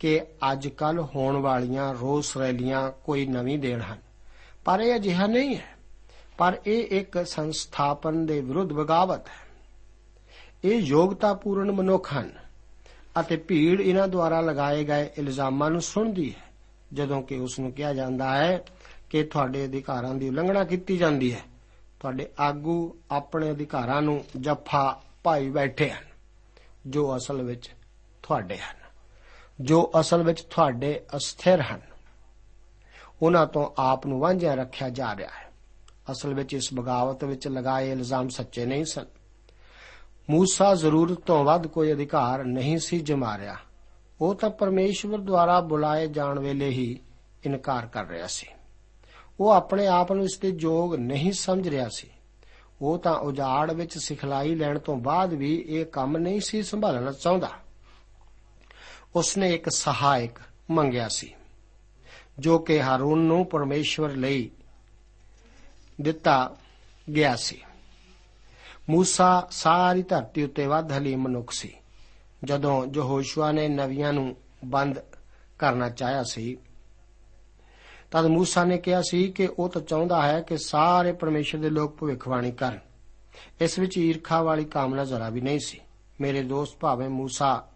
ਕਿ ਅੱਜ ਕੱਲ ਹੋਣ ਵਾਲੀਆਂ ਰੋਸ ਰੈਲੀਆਂ ਕੋਈ ਨਵੀਂ ਦੇਣ ਹਨ। ਪਰ ਇਹ ਅਜਿਹਾ ਨਹੀਂ ਹੈ। ਪਰ ਇਹ ਇੱਕ ਸੰਸਥਾਪਨ ਦੇ ਵਿਰੁੱਧ ਬਗਾਵਤ ਹੈ। ਇਹ ਯੋਗਤਾਪੂਰਨ ਮਨੁੱਖ ਹਨ ਅਤੇ ਭੀੜ ਇਹਨਾਂ ਦੁਆਰਾ ਲਗਾਏ ਗਏ ਇਲਜ਼ਾਮਾਂ ਨੂੰ ਸੁਣਦੀ ਹੈ, ਜਦੋਂ ਕਿ ਉਸ ਨੂੰ ਕਿਹਾ ਜਾਂਦਾ ਹੈ ਕਿ ਤੁਹਾਡੇ ਅਧਿਕਾਰਾਂ ਦੀ ਉਲੰਘਣਾ ਕੀਤੀ ਜਾਂਦੀ ਹੈ। ਤੁਹਾਡੇ ਆਗੂ ਆਪਣੇ ਅਧਿਕਾਰਾਂ ਨੂੰ ਜੱਫਾ ਭਾਈ ਬੈਠੇ ਹਨ, ਜੋ ਅਸਲ ਵਿੱਚ ਤੁਹਾਡੇ ਹਨ, ਜੋ ਅਸਲ ਵਿੱਚ ਤੁਹਾਡੇ ਅਸਥਿਰ ਹਨ। ਉਹਨਾਂ ਤੋਂ ਆਪ ਨੂੰ ਵਾਂਝਿਆ ਰੱਖਿਆ ਜਾ ਰਿਹਾ ਹੈ। ਅਸਲ ਵਿੱਚ ਇਸ ਬਗਾਵਤ ਵਿੱਚ ਲਗਾਏ ਇਲਜ਼ਾਮ ਸੱਚੇ ਨਹੀਂ ਸਨ। ਮੂਸਾ ਜ਼ਰੂਰਤ ਤੋਂ ਵੱਧ ਕੋਈ ਅਧਿਕਾਰ ਨਹੀਂ ਸੀ ਜਮਾ ਰਿਹਾ। ਉਹ ਤਾਂ ਪਰਮੇਸ਼ਵਰ ਦੁਆਰਾ ਬੁਲਾਏ ਜਾਣ ਵੇਲੇ ਹੀ ਇਨਕਾਰ ਕਰ ਰਿਹਾ ਸੀ। ਉਹ ਆਪਣੇ ਆਪ ਨੂੰ ਇਸ ਦੇ ਯੋਗ ਨਹੀਂ ਸਮਝ ਰਿਹਾ ਸੀ। ਉਹ ਤਾਂ ਉਜਾੜ ਵਿੱਚ ਸਿਖਲਾਈ ਲੈਣ ਤੋਂ ਬਾਅਦ ਵੀ ਇਹ ਕੰਮ ਨਹੀਂ ਸੀ ਸੰਭਾਲਣਾ ਚਾਹੁੰਦਾ। ਉਸਨੇ ਇੱਕ ਸਹਾਇਕ ਮੰਗਿਆ ਸੀ। ਜੋ ਕਿ ਹਾਰੂਨ ਨੂੰ ਪਰਮੇਸ਼ਵਰ ਲਈ ਦਿੱਤਾ ਗਿਆ ਸੀ। ਮੂਸਾ ਸਾਰੀ ਧਰਤੀ ਉੱਤੇ ਵੱਧ ਹਲੀਮ ਮਨੁੱਖ ਸੀ। ਜਦੋਂ ਯਹੋਸ਼ੂਆ ਨੇ ਨਵੀਆਂ ਨੂੰ ਬੰਦ ਕਰਨਾ ਚਾਹਿਆ ਸੀ, ਤਦ ਮੂਸਾ ਨੇ ਕਿਹਾ ਸੀ ਕਿ ਉਹ ਤਾਂ ਚਾਹੁੰਦਾ ਹੈ ਕਿ ਸਾਰੇ ਪਰਮੇਸ਼ਰ ਦੇ ਲੋਕ ਭਵਿੱਖਬਾਣੀ ਕਰਨ। ਇਸ ਵਿੱਚ ਈਰਖਾ ਵਾਲੀ ਕਾਮਨਾ ਜ਼ਰਾ ਵੀ ਨਹੀਂ ਸੀ। ਮੇਰੇ ਦੋਸਤ ਭਾਵੇਂ ਮੂਸਾ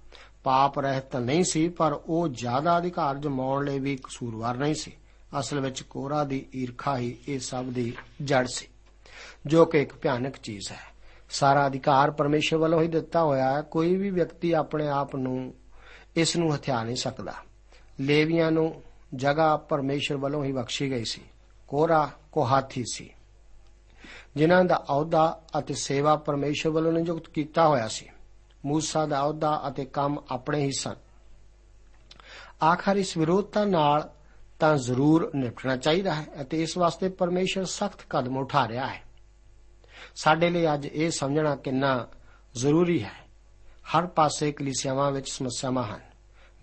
ਪਾਪ ਰਹਿਤ ਨਹੀਂ ਸੀ, ਪਰ ਉਹ ਜ਼ਿਆਦਾ ਅਧਿਕਾਰ ਜਮਾਉਣ ਲਈ ਵੀ ਕਸੂਰਵਾਰ ਨਹੀਂ ਸੀ। ਅਸਲ ਵਿੱਚ ਕੋਰਾ ਦੀ ਈਰਖਾ ਹੀ ਇਹ ਸਭ ਦੀ ਜੜ ਸੀ, ਜੋ ਕਿ ਇੱਕ ਭਿਆਨਕ ਚੀਜ਼ ਹੈ। ਸਾਰਾ ਅਧਿਕਾਰ ਪਰਮੇਸ਼ਰ ਵੱਲੋਂ ਹੀ ਦਿੱਤਾ ਹੋਇਆ ਹੈ। ਕੋਈ ਵੀ ਵਿਅਕਤੀ ਆਪਣੇ ਆਪ ਨੂੰ ਇਸ ਨੂੰ ਹਥਿਆ ਨਹੀਂ ਸਕਦਾ। ਲੇਵੀਆਂ ਨੂੰ ਜਗ੍ਹਾ ਪਰਮੇਸ਼ਰ ਵੱਲੋਂ ਹੀ ਬਖਸ਼ੀ ਗਈ ਸੀ। ਕੋਰਾ ਕੋਹਾਥੀ ਸੀ। ਜਿਨ੍ਹਾਂ ਦਾ ਅਹੁਦਾ ਅਤੇ ਸੇਵਾ ਪਰਮੇਸ਼ਰ ਵੱਲੋਂ ਨਿਯੁਕਤ ਕੀਤਾ ਹੋਇਆ ਸੀ। ਮੂਸਾ ਦਾ ਅਹੁਦਾ ਅਤੇ ਕੰਮ ਆਪਣੇ ਹੀ ਸਨ। ਆਖਰ ਇਸ ਵਿਰੋਧਤਾ ਨਾਲ ਤਾਂ ਜ਼ਰੂਰ ਨਿਪਟਣਾ ਚਾਹੀਦਾ ਹੈ ਅਤੇ ਇਸ ਵਾਸਤੇ ਪਰਮੇਸ਼ਰ ਸਖਤ ਕਦਮ ਉਠਾ ਰਿਹਾ ਹੈ। ਸਾਡੇ ਲਈ ਅੱਜ ਇਹ ਸਮਝਣਾ ਕਿੰਨਾ ਜ਼ਰੂਰੀ ਹੈ। ਹਰ ਪਾਸੇ ਕਲੀਸਿਆਵਾਂ ਵਿੱਚ ਸਮੱਸਿਆਵਾਂ ਹਨ।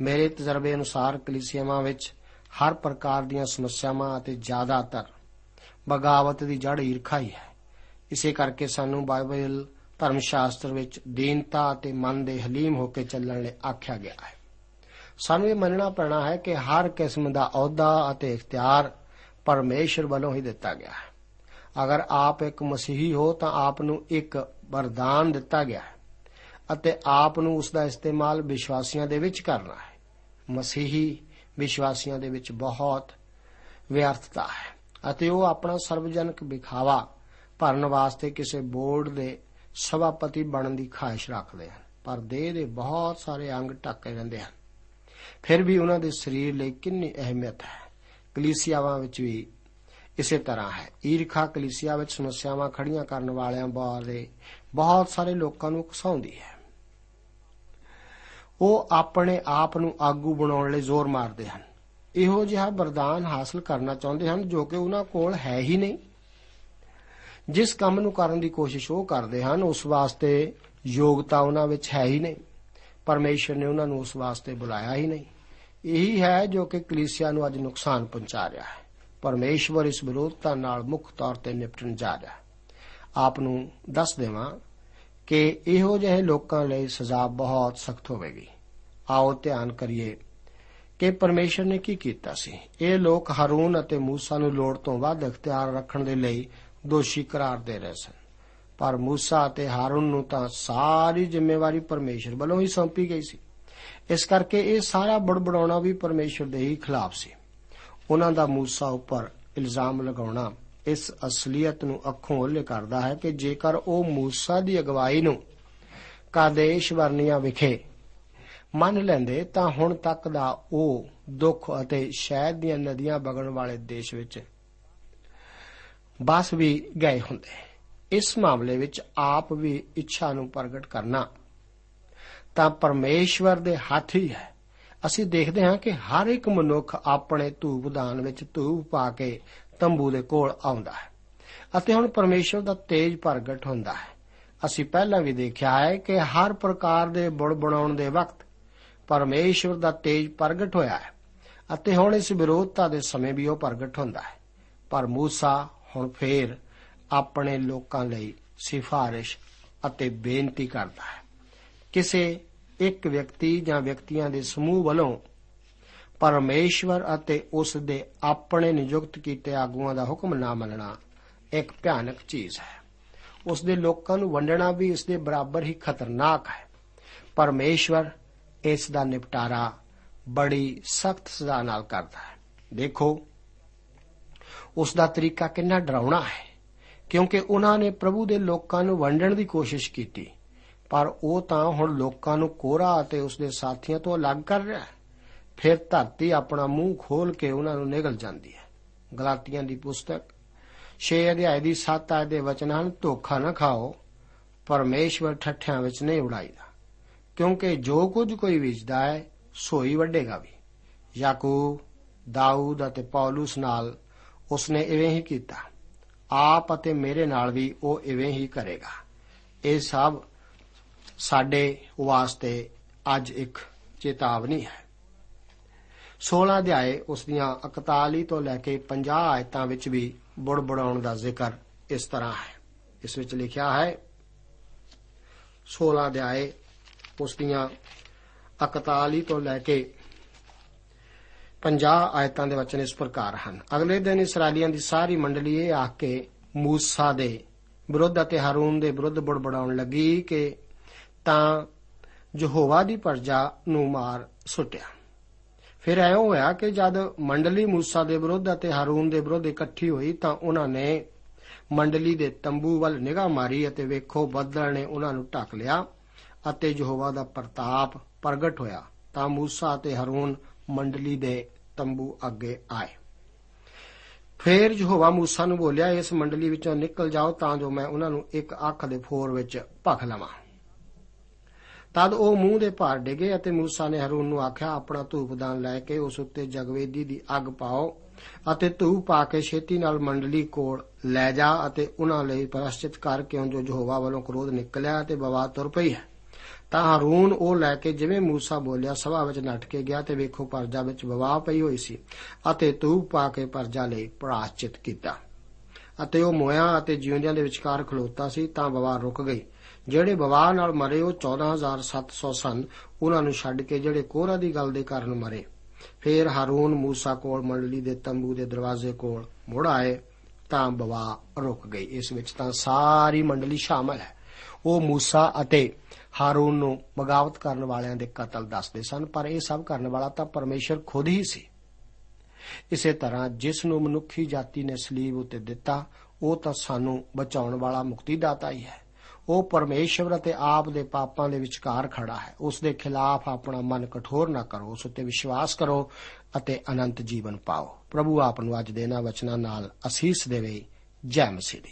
ਮੇਰੇ ਤਜਰਬੇ ਅਨੁਸਾਰ ਕਲੀਸਿਆਵਾਂ ਵਿੱਚ ਹਰ ਪ੍ਰਕਾਰ ਦੀਆਂ ਸਮੱਸਿਆਵਾਂ ਅਤੇ ਜ਼ਿਆਦਾਤਰ ਬਗਾਵਤ ਦੀ ਜੜ ਈਰਖਾ ਹੀ ਹੈ। ਇਸੇ ਕਰਕੇ ਸਾਨੂੰ ਬਾਈਬਲ ਧਰਮ ਸ਼ਾਸਤਰ ਵਿੱਚ ਦੀਨਤਾ ਅਤੇ ਮਨ ਦੇ ਹਲੀਮ ਹੋ ਕੇ ਚੱਲਣ ਲਈ ਆਖਿਆ ਗਿਆ ਹੈ। ਸਾਨੂੰ ਇਹ ਮੰਨਣਾ ਪੈਣਾ ਹੈ ਕਿ ਹਰ ਕਿਸਮ ਦਾ ਅਹੁਦਾ ਅਤੇ ਇਖਤਿਆਰ ਪਰਮੇਸ਼ਰ ਵੱਲੋਂ ਹੀ ਦਿੱਤਾ ਗਿਆ ਹੈ। ਅਗਰ ਆਪ ਇੱਕ ਮਸੀਹੀ ਹੋ ਤਾਂ ਆਪ ਨੂੰ ਇੱਕ ਵਰਦਾਨ ਦਿੱਤਾ ਗਿਆ ਹੈ ਅਤੇ ਆਪ ਨੂੰ ਉਸ ਦਾ ਇਸਤੇਮਾਲ ਵਿਸ਼ਵਾਸੀਆਂ ਦੇ ਵਿੱਚ ਕਰਨਾ ਹੈ। ਮਸੀਹੀ ਵਿਸ਼ਵਾਸੀਆਂ ਦੇ ਵਿੱਚ ਬਹੁਤ ਵਿਅਰਥਤਾ ਹੈ ਅਤੇ ਉਹ ਆਪਣਾ ਸਰਵਜਨਕ ਵਿਖਾਵਾ ਭਰਨ ਵਾਸਤੇ ਕਿਸੇ ਬੋਰਡ ਦੇ ਸਭਾਪਤੀ ਬਣਨ ਦੀ ਖਾਹਿਸ਼ ਰੱਖਦੇ ਹਨ। ਪਰ ਦੇਹ ਦੇ ਬਹੁਤ ਸਾਰੇ ਅੰਗ ਢੱਕੇ ਰਹਿੰਦੇ ਹਨ। ਫਿਰ ਵੀ ਉਹਨਾਂ ਦੇ ਸਰੀਰ ਲਈ ਕਿੰਨੀ ਅਹਿਮੀਅਤ ਹੈ। ਕਲੀਸਿਆਵਾਂ ਵਿੱਚ ਵੀ ਇਸੇ ਤਰ੍ਹਾਂ ਹੈ। ਈਰਖਾ ਕਲੀਸਿਆ ਵਿੱਚ ਸਮੱਸਿਆਵਾਂ ਖੜੀਆਂ ਕਰਨ ਵਾਲਿਆਂ ਬਾਰੇ ਬਹੁਤ ਸਾਰੇ ਲੋਕਾਂ ਨੂੰ ਉਕਸਾਉਂਦੀ ਹੈ। ਉਹ ਆਪਣੇ ਆਪ ਨੂੰ ਆਗੂ ਬਣਾਉਣ ਲਈ ਜ਼ੋਰ ਮਾਰਦੇ ਹਨ। ਇਹੋ ਜਿਹਾ ਵਰਦਾਨ ਹਾਸਲ ਕਰਨਾ ਚਾਹੁੰਦੇ ਹਨ ਜੋ ਕਿ ਉਹਨਾਂ ਕੋਲ ਹੈ ਹੀ ਨਹੀਂ। ਜਿਸ ਕੰਮ ਨੂੰ ਕਰਨ ਦੀ ਕੋਸ਼ਿਸ਼ ਉਹ ਕਰਦੇ ਹਨ, ਉਸ ਵਾਸਤੇ ਯੋਗਤਾ ਉਹਨਾਂ ਵਿੱਚ ਹੈ ਹੀ ਨਹੀਂ। ਪਰਮੇਸ਼ਰ ਨੇ ਉਹਨਾਂ ਨੂੰ ਉਸ ਵਾਸਤੇ ਬੁਲਾਇਆ ਹੀ ਨਹੀਂ। ਇਹੀ ਹੈ ਜੋ ਕਿ ਕਲੀਸਿਆ ਨੂੰ ਅੱਜ ਨੁਕਸਾਨ ਪਹੁੰਚਾ ਰਿਹਾ ਹੈ। ਪਰਮੇਸ਼ਵਰ ਇਸ ਵਿਰੋਧਤਾ ਨਾਲ ਮੁੱਖ ਤੌਰ ਤੇ ਨਿਪਟਣ ਜਾ ਰਿਹਾ ਹੈ। ਆਪ ਨੂੰ ਦੱਸ ਦੇਵਾਂ ਕਿ ਇਹੋ ਜਿਹੇ ਲੋਕਾਂ ਲਈ ਸਜ਼ਾ ਬਹੁਤ ਸਖਤ ਹੋਵੇਗੀ। ਆਓ ਧਿਆਨ ਕਰੀਏ ਕਿ ਪਰਮੇਸ਼ਰ ਨੇ ਕੀ ਕੀਤਾ ਸੀ। ਇਹ ਲੋਕ ਹਾਰੂਨ ਅਤੇ ਮੂਸਾ ਨੂੰ ਲੋੜ ਤੋਂ ਵੱਧ ਇਖਤਿਆਰ ਰੱਖਣ ਦੇ ਲਈ ਦੋਸ਼ੀ ਕਰਾਰ ਦੇ ਰਹੇ ਸਨ। ਪਰ ਮੂਸਾ ਅਤੇ ਹਾਰੂਨ ਨੂੰ ਤਾਂ ਸਾਰੀ ਜ਼ਿੰਮੇਵਾਰੀ ਪਰਮੇਸ਼ਰ ਵੱਲੋਂ ਹੀ ਸੌਂਪੀ ਗਈ ਸੀ। ਇਸ ਕਰਕੇ ਇਹ ਸਾਰਾ ਬੜਬੜਾਉਣਾ ਵੀ ਪਰਮੇਸ਼ਰ ਦੇ ਹੀ ਖਿਲਾਫ ਸੀ। ਉਹਨਾਂ ਦਾ ਮੂਸਾ ਉੱਪਰ ਇਲਜ਼ਾਮ ਲਗਾਉਣਾ ਇਸ ਅਸਲੀਅਤ ਨੂੰ ਅੱਖੋਂ ਓਲੇ ਕਰਦਾ ਹੈ ਕਿ ਜੇਕਰ ਉਹ ਮੂਸਾ ਦੀ ਅਗਵਾਈ ਨੂੰ ਕਾਦੇਸ਼ ਵਰਨੀਆਂ ਵਿਖੇ ਮੰਨ ਲੈਂਦੇ, ਤਾਂ ਹੁਣ ਤੱਕ ਦਾ ਉਹ ਦੁੱਖ ਅਤੇ ਸ਼ਹਿਦ ਦੀਆਂ ਨਦੀਆਂ ਵਗਣ ਵਾਲੇ ਦੇਸ਼ ਵਿੱਚ ਬਸ ਵੀ ਗਏ ਹੁੰਦੇ। ਇਸ ਮਾਮਲੇ ਵਿੱਚ ਆਪ ਵੀ ਇੱਛਾ ਨੂੰ ਪ੍ਰਗਟ ਕਰਨਾ। ਤਾਂ ਪਰਮੇਸ਼ਵਰ ਦੇ ਹੱਥ ਹੀ ਹੈ। ਅਸੀਂ ਦੇਖਦੇ ਹਾਂ ਕਿ ਹਰ ਇੱਕ ਮਨੁੱਖ ਆਪਣੇ ਧੂਪਦਾਨ ਵਿੱਚ ਧੂਪ ਪਾ ਕੇ ਤੰਬੂ ਦੇ ਕੋਲ ਆਉਂਦਾ ਹੈ ਅਤੇ ਹੁਣ ਪਰਮੇਸ਼ਵਰ ਦਾ ਤੇਜ ਪ੍ਰਗਟ ਹੁੰਦਾ ਹੈ। ਅਸੀਂ ਪਹਿਲਾਂ ਵੀ ਦੇਖਿਆ ਹੈ ਕਿ ਹਰ ਪ੍ਰਕਾਰ ਦੇ ਬੁੜ ਬਣਾਉਣ ਦੇ ਵਕਤ ਪਰਮੇਸ਼ਵਰ ਦਾ ਤੇਜ ਪ੍ਰਗਟ ਹੋਇਆ ਹੈ ਅਤੇ ਹੁਣ ਇਸ ਵਿਰੋਧਤਾ ਦੇ ਸਮੇਂ ਵੀ ਉਹ ਪ੍ਰਗਟ ਹੁੰਦਾ ਹੈ। ਪਰ ਮੂਸਾ ਹੁਣ ਫੇਰ ਆਪਣੇ ਲੋਕਾਂ ਲਈ ਸਿਫਾਰਿਸ਼ ਅਤੇ ਬੇਨਤੀ ਕਰਦਾ ਹੈ। ਕਿਸੇ ਇੱਕ ਵਿਅਕਤੀ ਜਾਂ ਵਿਅਕਤੀਆਂ ਦੇ ਸਮੂਹ ਵੱਲੋਂ ਪਰਮੇਸ਼ਵਰ ਅਤੇ ਉਸ ਦੇ ਆਪਣੇ ਨਿਯੁਕਤ ਕੀਤੇ ਆਗੂਆਂ ਦਾ ਹੁਕਮ ਨਾ ਮੰਨਣਾ ਇੱਕ ਭਿਆਨਕ ਚੀਜ਼ ਹੈ। ਉਸ ਦੇ ਲੋਕਾਂ ਨੂੰ ਵੰਡਣਾ ਵੀ ਇਸ ਦੇ ਬਰਾਬਰ ਹੀ ਖਤਰਨਾਕ ਹੈ। ਪਰਮੇਸ਼ਵਰ ਇਸ ਦਾ ਨਿਪਟਾਰਾ ਬੜੀ ਸਖਤ ਸਜ਼ਾ ਨਾਲ ਕਰਦਾ ਹੈ। ਦੇਖੋ ਉਸ ਦਾ ਤਰੀਕਾ ਕਿੰਨਾ ਡਰਾਉਣਾ ਹੈ। ਕਿਉਂਕਿ ਉਹਨਾਂ ਨੇ ਪ੍ਰਭੂ ਦੇ ਲੋਕਾਂ ਨੂੰ ਵੰਡਣ ਦੀ ਕੋਸ਼ਿਸ਼ ਕੀਤੀ। ਪਰ ਉਹ ਤਾਂ ਹੁਣ ਲੋਕਾਂ ਨੂੰ ਕੋਰਾ ਅਤੇ ਉਸ ਦੇ ਸਾਥੀਆਂ ਤੋਂ ਅਲੱਗ ਕਰ ਰਿਹਾ ਹੈ। ਫਿਰ ਧਰਤੀ ਆਪਣਾ ਮੂੰਹ ਖੋਲ ਕੇ ਉਹਨਾਂ ਨੂੰ ਨਿਗਲ ਜਾਂਦੀ ਹੈ। ਗਲਾਤੀਆਂ ਦੀ ਪੁਸਤਕ 6 ਅਧਿਆਇ ਦੀ 7 ਆਇਤ ਦੇ ਵਚਨ ਹਨ, ਧੋਖਾ ਨਾ ਖਾਓ, ਪਰਮੇਸ਼ਵਰ ਠੱਠਿਆਂ ਵਿੱਚ ਨਹੀਂ ਉਡਾਈਦਾ। ਕਿਉਂਕਿ ਜੋ ਕੁਝ ਕੋਈ ਬੀਜਦਾ ਹੈ ਸੋਈ ਵੱਡੇਗਾ ਵੀ। ਯਾਕੂਬ, ਦਾਊਦ ਅਤੇ ਪੌਲਸ ਨਾਲ ਉਸਨੇ ਇਵੇਂ ਹੀ ਕੀਤਾ। ਆਪ ਅਤੇ ਮੇਰੇ ਨਾਲ ਵੀ ਉਹ ਇਵੇਂ ਹੀ ਕਰੇਗਾ। ਇਹ ਸਭ ਸਾਡੇ ਵਾਸਤੇ ਅੱਜ ਇੱਕ ਚੇਤਾਵਨੀ ਹੈ। 16 ਅਧਿਆਏ ਉਸ ਦੀਆਂ 41 ਤੋਂ ਲੈ ਕੇ 50 ਆਇਤਾਂ ਵਿੱਚ ਵੀ ਬੁੜਬੁੜਾਉਣ ਦਾ ਜ਼ਿਕਰ ਇਸ ਤਰ੍ਹਾਂ ਹੈ। ਇਸ ਵਿੱਚ ਲਿਖਿਆ ਹੈ 16 ਅਧਿਆਏ ਉਸ ਦੀਆਂ 41 ਤੋਂ ਲੈ ਕੇ 50 ਆਇਤਾਂ ਦੇ ਵਚਨ ਇਸ ਪ੍ਰਕਾਰ ਹਨ। ਅਗਲੇ ਦਿਨ ਇਸرائیਲੀਆਂ ਦੀ ਸਾਰੀ ਮੰਡਲੀ ਇਹ ਆਖ ਕੇ ਮੂਸਾ ਦੇ ਵਿਰੁੱਧ ਅਤੇ ਹਾਰੂਨ ਦੇ ਵਿਰੁੱਧ ਬੜਬੜਾਉਣ ਲੱਗੀ ਕਿ ਤਾਂ ਯਹੋਵਾ ਦੀ ਪਰਜਾ ਨੂੰ ਮਾਰ ਸੁੱਟਿਆ। ਫਿਰ ਐਉਂ ਹੋਇਆ ਕਿ ਜਦ ਮੰਡਲੀ ਮੂਸਾ ਦੇ ਵਿਰੁੱਧ ਅਤੇ ਹਾਰੂਨ ਦੇ ਵਿਰੁੱਧ ਇਕੱਠੀ ਹੋਈ ਤਾਂ ਉਹਨਾਂ ਨੇ ਮੰਡਲੀ ਦੇ ਤੰਬੂ ਵੱਲ ਨਿਗਾਹ ਮਾਰੀ ਅਤੇ ਵੇਖੋ ਬੱਦਲ ਨੇ ਉਹਨਾਂ ਨੂੰ ਢੱਕ ਲਿਆ ਅਤੇ ਯਹੋਵਾ ਦਾ ਪ੍ਰਤਾਪ ਪ੍ਰਗਟ ਹੋਇਆ। ਤਾਂ ਮੂਸਾ ਅਤੇ ਹਰੂਨ ਮੰਡਲੀ ਦੇ ਤੰਬੂ ਅੱਗੇ ਆਏ। ਫਿਰ ਯਹੋਵਾ ਮੂਸਾ ਨੂੰ ਬੋਲਿਆ, ਇਸ ਮੰਡਲੀ ਵਿੱਚੋਂ ਨਿਕਲ ਜਾਓ ਤਾਂ ਜੋ ਮੈਂ ਉਹਨਾਂ ਨੂੰ ਇੱਕ ਅੱਖ ਦੇ ਫੋਰ ਵਿੱਚ ਭਖ ਲਵਾਂ। ਤਦ ਉਹ ਮੂੰਹ ਦੇ ਭਾਰ ਡਿਗੇ ਅਤੇ ਮੂਸਾ ਨੇ ਹਰੂਨ ਨੂੰ ਆਖਿਆ, ਆਪਣਾ ਧੂਪਦਾਨ ਲੈ ਕੇ ਉਸ ਉੱਤੇ ਜਗਵੇਦੀ ਦੀ ਅੱਗ ਪਾਓ ਅਤੇ ਧੂਪ ਪਾ ਕੇ ਛੇਤੀ ਨਾਲ ਮੰਡਲੀ ਕੋਲ ਲੈ ਜਾ ਅਤੇ ਉਹਨਾਂ ਲਈ ਪ੍ਰਸ਼ਚਿਤ ਕਰ ਕਿਉਂ ਜੋ ਯਹੋਵਾ ਵੱਲੋਂ ਕ੍ਰੋਧ ਨਿਕਲਿਆ ਤੇ ਬਵਾ ਤੁਰ ਪਈ ਹੈ? ਤਾਂ ਹਰੂਨ ਉਹ ਲੈ ਕੇ ਜਿਵੇਂ ਮੂਸਾ ਬੋਲਿਆ, ਸਭਾ ਵਿੱਚ ਨੱਠ ਕੇ ਗਿਆ ਤੇ ਵੇਖੋ ਪਰਜਾ ਵਿੱਚ ਬਵਾ ਪਈ ਹੋਈ ਸੀ ਅਤੇ ਧੂਪ ਪਾ ਕੇ ਪਰਜਾ ਲਈ ਪ੍ਰਾਸ਼ਚਿਤ ਕੀਤਾ। ਅਤੇ ਉਹ ਮੋਇਆ ਅਤੇ ਜਿਉਂਦਿਆਂ ਦੇ ਵਿਚਕਾਰ ਖਲੋਤਾ ਸੀ ਤਾਂ ਬਵਾ ਰੁਕ ਗਈ। ਜਿਹੜੇ ਬਵਾ ਨਾਲ ਮਰੇ ਉਹ 14700 ਸਨ। ਉਹਨਾਂ ਨੂੰ ਛੱਡ ਕੇ ਜਿਹੜੇ ਕੋਰਾ ਦੀ ਗੱਲ ਦੇ ਕਾਰਨ ਮਰੇ। ਫਿਰ ਹਾਰੂਨ ਮੂਸਾ ਕੋਲ ਮੰਡਲੀ ਦੇ ਤੰਬੂ ਦੇ ਦਰਵਾਜ਼ੇ ਕੋਲ ਮੁੜ ਆਏ ਤਾਂ ਬਵਾ ਰੁਕ ਗਈ। ਇਸ ਵਿੱਚ ਤਾਂ ਸਾਰੀ ਮੰਡਲੀ ਸ਼ਾਮਲ ਹੈ। ਉਹ ਮੂਸਾ ਅਤੇ ਹਾਰੂਨ ਨੂੰ ਬਗਾਵਤ ਕਰਨ ਵਾਲਿਆਂ ਦੇ ਕਤਲ ਦੱਸਦੇ ਸਨ, ਪਰ ਇਹ ਸਭ ਕਰਨ ਵਾਲਾ ਤਾਂ ਪਰਮੇਸ਼ਰ ਖੁਦ ਹੀ ਸੀ। ਇਸੇ ਤਰ੍ਹਾਂ ਜਿਸ ਨੂੰ ਮਨੁੱਖੀ ਜਾਤੀ ਨੇ ਸਲੀਬ ਉਤੇ ਦਿੱਤਾ, ਉਹ ਤਾਂ ਸਾਨੂੰ ਬਚਾਉਣ ਵਾਲਾ ਮੁਕਤੀਦਾਤਾ ਹੀ ਹੈ। ਉਹ ਪਰਮੇਸ਼ਵਰ ਅਤੇ ਆਪ ਦੇ ਪਾਪਾਂ ਦੇ ਵਿਚਕਾਰ ਖੜਾ ਹੈ। ਉਸ ਦੇ ਖਿਲਾਫ ਆਪਣਾ ਮਨ ਕਠੋਰ ਨਾ ਕਰੋ, ਉਸ ਉੱਤੇ ਵਿਸ਼ਵਾਸ ਕਰੋ ਅਤੇ ਅਨੰਤ ਜੀਵਨ ਪਾਓ। ਪ੍ਰਭੂ ਆਪ ਨੂੰ ਅੱਜ ਦੇ ਇਹਨਾਂ ਵਚਨਾਂ ਨਾਲ ਅਸੀਸ ਦੇਵੇ ਜੈ ਮਸੀਹ ਦੀ।